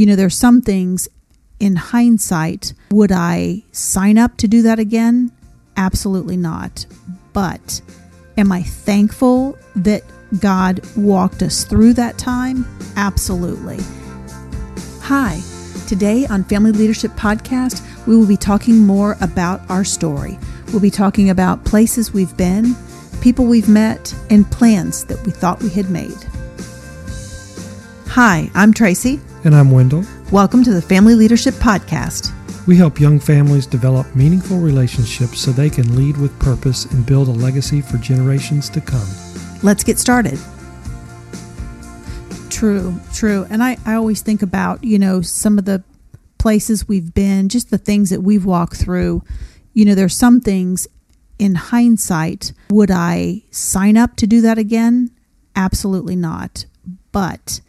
You know, there's some things in hindsight, would I sign up to do that again? Absolutely not. But am I thankful that God walked us through that time? Absolutely. Hi. Today on Family Leadership Podcast, we will be talking more about our story. We'll be talking about places we've been, people we've met, and plans that we thought we had made. Hi, I'm Tracy. And I'm Wendell. Welcome to the Family Leadership Podcast. We help young families develop meaningful relationships so they can lead with purpose and build a legacy for generations to come. Let's get started. True, true. And I, I always think about, you know, some of the places we've been, just the things that we've walked through. You know, there's some things in hindsight, would I sign up to do that again? Absolutely not. But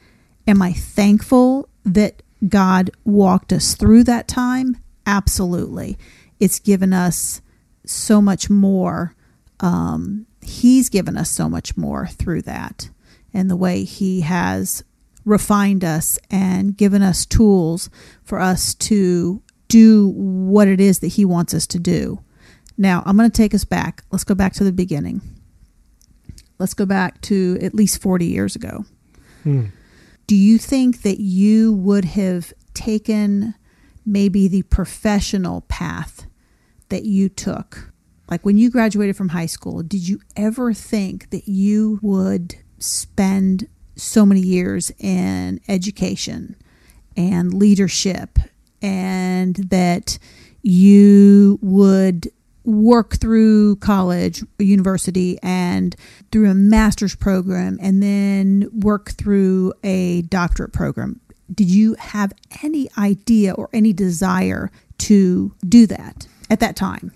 am I thankful that God walked us through that time? Absolutely. It's given us so much more. Um, he's given us so much more through that and the way He has refined us and given us tools for us to do what it is that He wants us to do. Now, I'm going to take us back. Let's go back to the beginning. Let's go back to at least 40 years ago. Hmm. Do you think that you would have taken maybe the professional path that you took? Like when you graduated from high school, did you ever think that you would spend so many years in education and leadership and that you would work through college, university, and through a master's program, and then work through a doctorate program. Did you have any idea or any desire to do that at that time?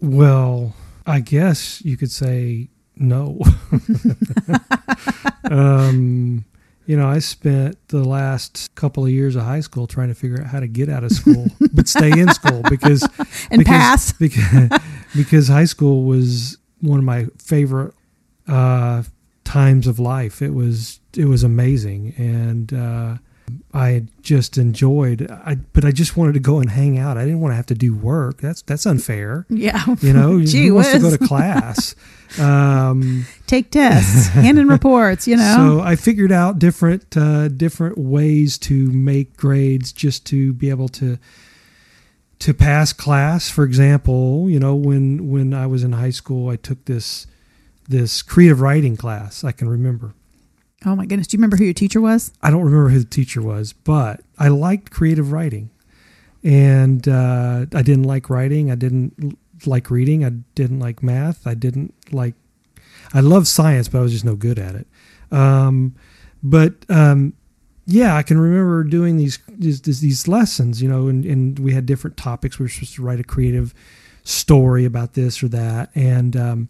Well, I guess you could say no. um, you know, I spent the last couple of years of high school trying to figure out how to get out of school, but stay in school because and because, pass because, because high school was one of my favorite uh, times of life. It was it was amazing, and uh, I just enjoyed. I but I just wanted to go and hang out. I didn't want to have to do work. That's that's unfair. Yeah, you know, Gee who wants to go to class? Um, Take tests, hand in reports. You know. So I figured out different uh, different ways to make grades, just to be able to to pass class. For example, you know, when when I was in high school, I took this this creative writing class. I can remember. Oh my goodness! Do you remember who your teacher was? I don't remember who the teacher was, but I liked creative writing, and uh, I didn't like writing. I didn't like reading. I didn't like math. I didn't like. I love science, but I was just no good at it. Um, but um, yeah, I can remember doing these these, these lessons, you know, and, and, we had different topics. We were supposed to write a creative story about this or that, and um,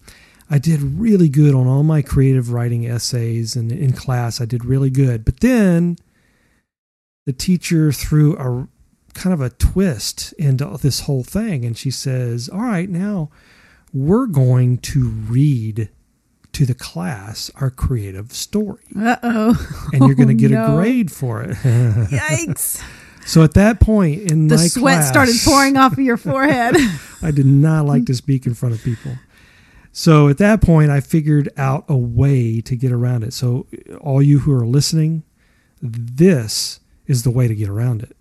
I did really good on all my creative writing essays, and in class I did really good. But then the teacher threw a kind of a twist into this whole thing, and she says, "All right, now we're going to read." To the class, our creative story. Uh oh. And you're going to get no. a grade for it. Yikes. So at that point in the sweat class, started pouring off of your forehead. I did not like to speak in front of people. So at that point, I figured out a way to get around it. So, all you who are listening, this is the way to get around it.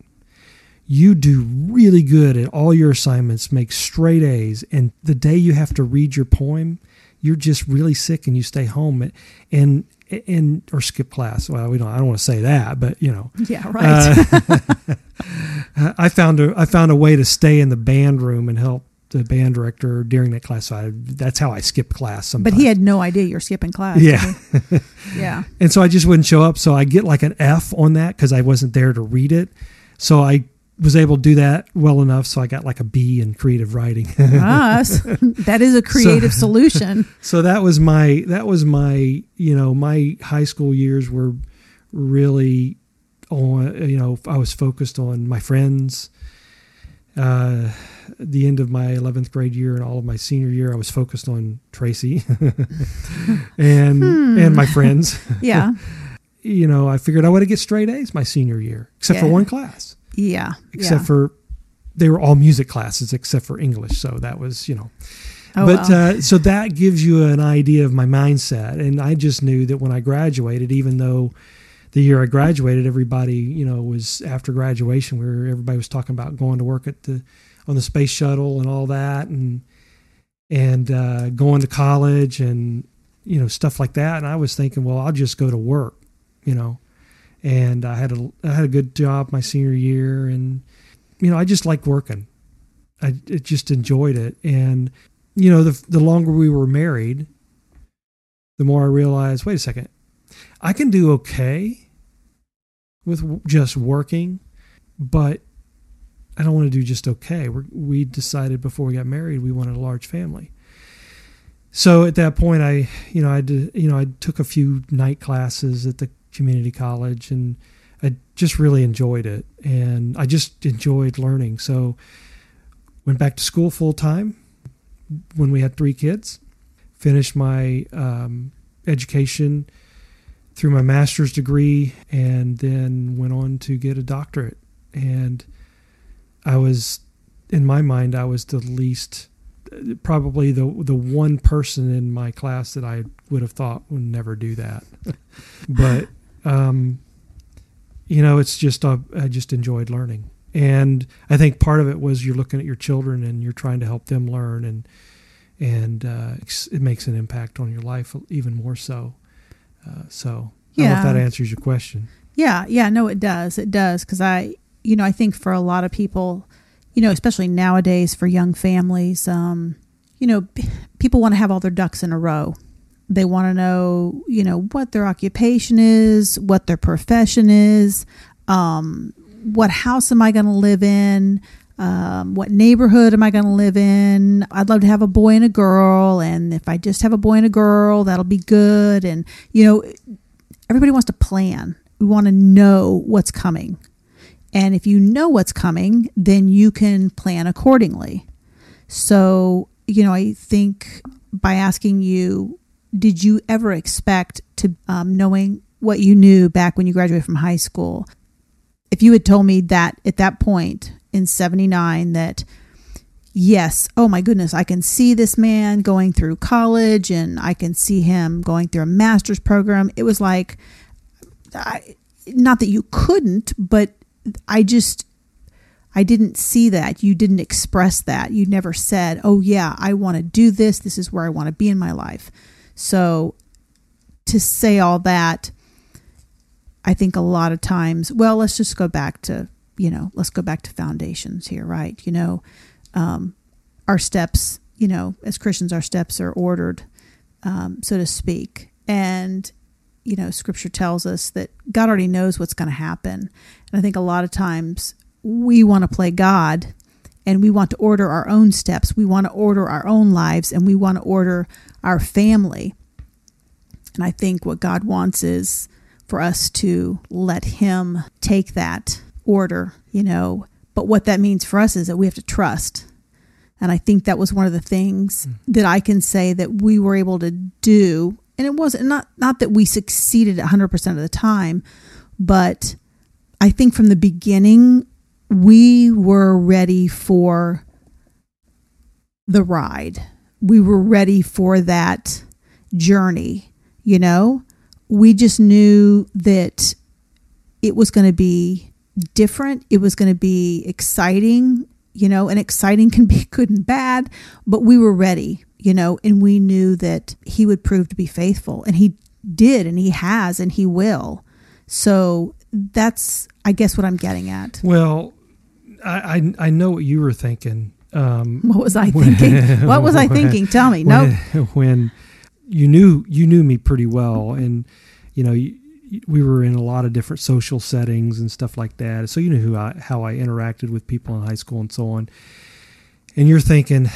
You do really good at all your assignments, make straight A's, and the day you have to read your poem, you're just really sick and you stay home and and or skip class. Well, we don't. I don't want to say that, but you know. Yeah, right. Uh, I found a I found a way to stay in the band room and help the band director during that class. So I, that's how I skipped class. Sometimes. But he had no idea you're skipping class. Yeah, yeah. And so I just wouldn't show up. So I get like an F on that because I wasn't there to read it. So I was able to do that well enough. So I got like a B in creative writing. ah, that is a creative so, solution. So that was my that was my you know my high school years were really on you know I was focused on my friends. Uh, the end of my 11th grade year and all of my senior year, I was focused on Tracy and Hmm. and my friends. Yeah. you know, I figured I would get straight A's my senior year, except for one class, Yeah. except yeah. for they were all music classes except for English. So that was, you know, Oh, but uh, so that gives you an idea of my mindset. And I just knew that when I graduated, even though the year I graduated, everybody, you know, was after graduation where everybody was talking about going to work at the on the space shuttle and all that, and and uh, going to college and you know stuff like that. And I was thinking, well, I'll just go to work, you know. And I had a I had a good job my senior year, and you know I just liked working. I, I just enjoyed it, and you know, the the longer we were married, the more I realized, wait a second, I can do okay with just working, but I don't want to do just okay. we we decided before we got married we wanted a large family. So at that point, I, you know, I you know, I took a few night classes at the community college, and I just really enjoyed it, and I just enjoyed learning. So went back to school full time when we had three kids. Finished my um, education through my master's degree, and then went on to get a doctorate. And I was, in my mind, I was the least, probably the the one person in my class that I would have thought would never do that. but um, you know, it's just uh, I just enjoyed learning, and I think part of it was you're looking at your children and you're trying to help them learn, and and uh, it makes an impact on your life even more so. Uh, so I don't know if Yeah. that answers your question. Yeah, yeah, no, it does. It does because I, you know, I think for a lot of people, you know, especially nowadays for young families, um, you know, people want to have all their ducks in a row. They want to know, you know, what their occupation is, what their profession is, um, what house am I going to live in, um, what neighborhood am I going to live in? I'd love to have a boy and a girl, and if I just have a boy and a girl, that'll be good. And you know, everybody wants to plan. We want to know what's coming. And if you know what's coming, then you can plan accordingly. So, you know, I think by asking you, did you ever expect to, um, knowing what you knew back when you graduated from high school, if you had told me that at that point in 79 that yes oh my goodness i can see this man going through college and i can see him going through a master's program. It was like I, not that you couldn't but i just i didn't see that. You didn't express that. You never said oh yeah i want to do this. This is where i want to be in my life. So to say all that I think a lot of times, well, let's just go back to, you know, let's go back to foundations here, right? You know, um, our steps, you know, as Christians, our steps are ordered, um, so to speak. And, you know, scripture tells us that God already knows what's going to happen. And I think a lot of times we want to play God and we want to order our own steps. We want to order our own lives and we want to order our family. And I think what God wants is for us to let Him take that order, you know. But what that means for us is that we have to trust. And I think that was one of the things hmm. that I can say that we were able to do. And it wasn't not not that we succeeded 100% of the time, but I think from the beginning we were ready for the ride. We were ready for that journey, you know? We just knew that it was going to be different. It was going to be exciting, you know, and exciting can be good and bad, but we were ready, you know, and we knew that he would prove to be faithful. And he did, and he has, and he will. So that's, I guess, what I'm getting at. Well, I I, I know what you were thinking. Um, What was I thinking? what was I thinking? Tell me. No. when, when you knew you knew me pretty well, and you know you, we were in a lot of different social settings and stuff like that. So you know who I, how I interacted with people in high school and so on. And you're thinking,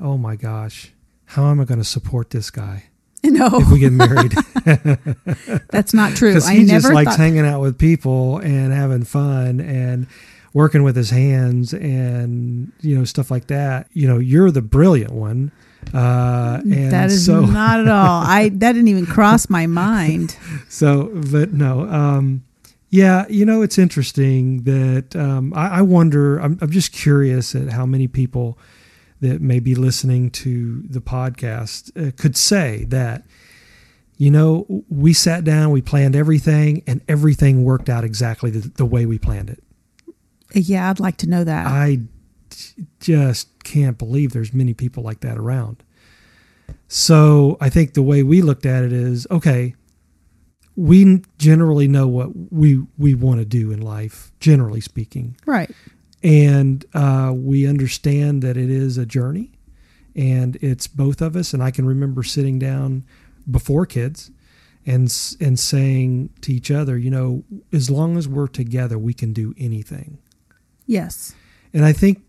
oh my gosh, how am I going to support this guy No, if we get married? that's not true. Because I he never just likes thought. hanging out with people and having fun and working with his hands and you know stuff like that. You know, you're the brilliant one. Uh, and that is so, not at all. I that didn't even cross my mind. So, but no, um, yeah, you know, it's interesting that um, I, I wonder. I'm, I'm just curious at how many people that may be listening to the podcast uh, could say that you know we sat down we planned everything and everything worked out exactly the, the way we planned it Yeah, I'd like to know that. i just can't believe there's many people like that around so i think the way we looked at it is okay we generally know what we we want to do in life generally speaking right. and uh, we understand that it is a journey and it's both of us and i can remember sitting down before kids and and saying to each other you know as long as we're together we can do anything Yes. And i think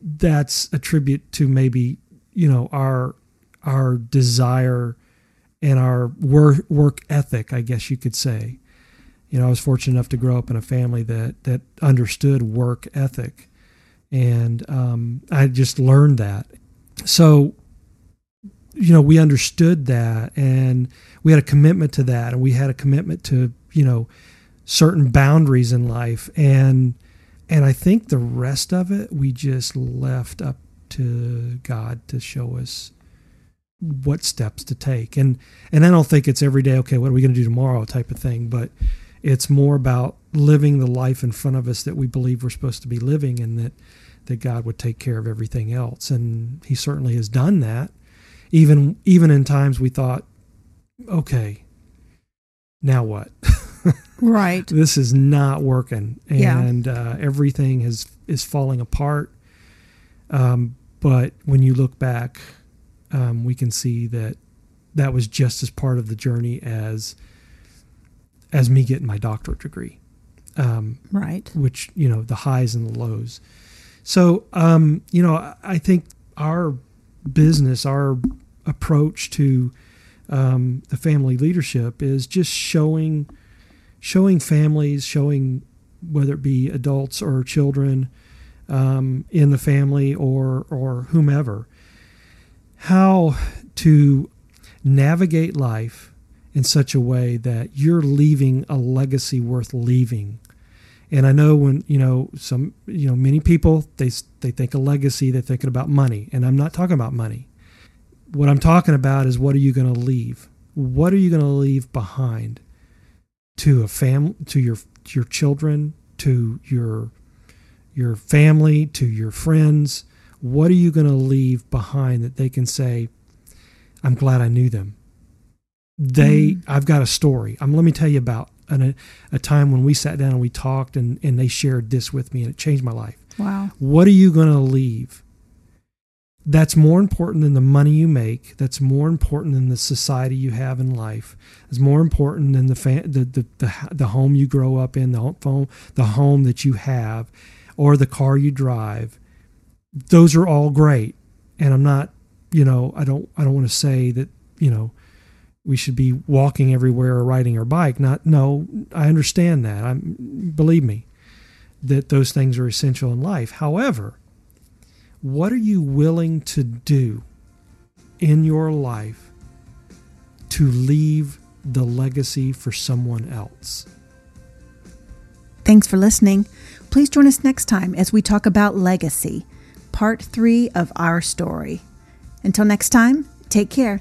that's a tribute to maybe you know our our desire and our work work ethic i guess you could say. You know i was fortunate enough to grow up in a family that that understood work ethic. And um, i just learned that. So you know we understood that and we had a commitment to that. And we had a commitment to you know certain boundaries in life. And and i think the rest of it we just left up to god to show us what steps to take. And and i don't think it's every day okay what are we going to do tomorrow type of thing but it's more about living the life in front of us that we believe we're supposed to be living and that that god would take care of everything else. And he certainly has done that. Even even in times we thought okay now what Right. this is not working Yeah. and uh, everything is is falling apart um, but when you look back um, we can see that that was just as part of the journey as as me getting my doctorate degree um, Right. which you know the highs and the lows so um, you know I- i think our business our approach to um, the family leadership is just showing showing families showing whether it be adults or children um, in the family or or whomever how to navigate life in such a way that you're leaving a legacy worth leaving and I know when you know some you know many people they they think a legacy they're thinking about money and I'm not talking about money. What I'm talking about is what are you going to leave? What are you going to leave behind to a fam to your your children, to your your family, to your friends? What are you going to leave behind that they can say I'm glad I knew them. They Mm. I've got a story. Um, let me tell you about an, a, a time when we sat down and we talked and, and they shared this with me and it changed my life. Wow. What are you going to leave? That's more important than the money you make. That's more important than the society you have in life. It's more important than the the, the the the home you grow up in, the home the home that you have, or the car you drive. Those are all great, and I'm not, you know, I don't I don't want to say that you know we should be walking everywhere or riding our bike. Not no, I understand that. I'm believe me that those things are essential in life. However, what are you willing to do in your life to leave the legacy for someone else? Thanks for listening. Please join us next time as we talk about legacy, part three of our story. Until next time, take care.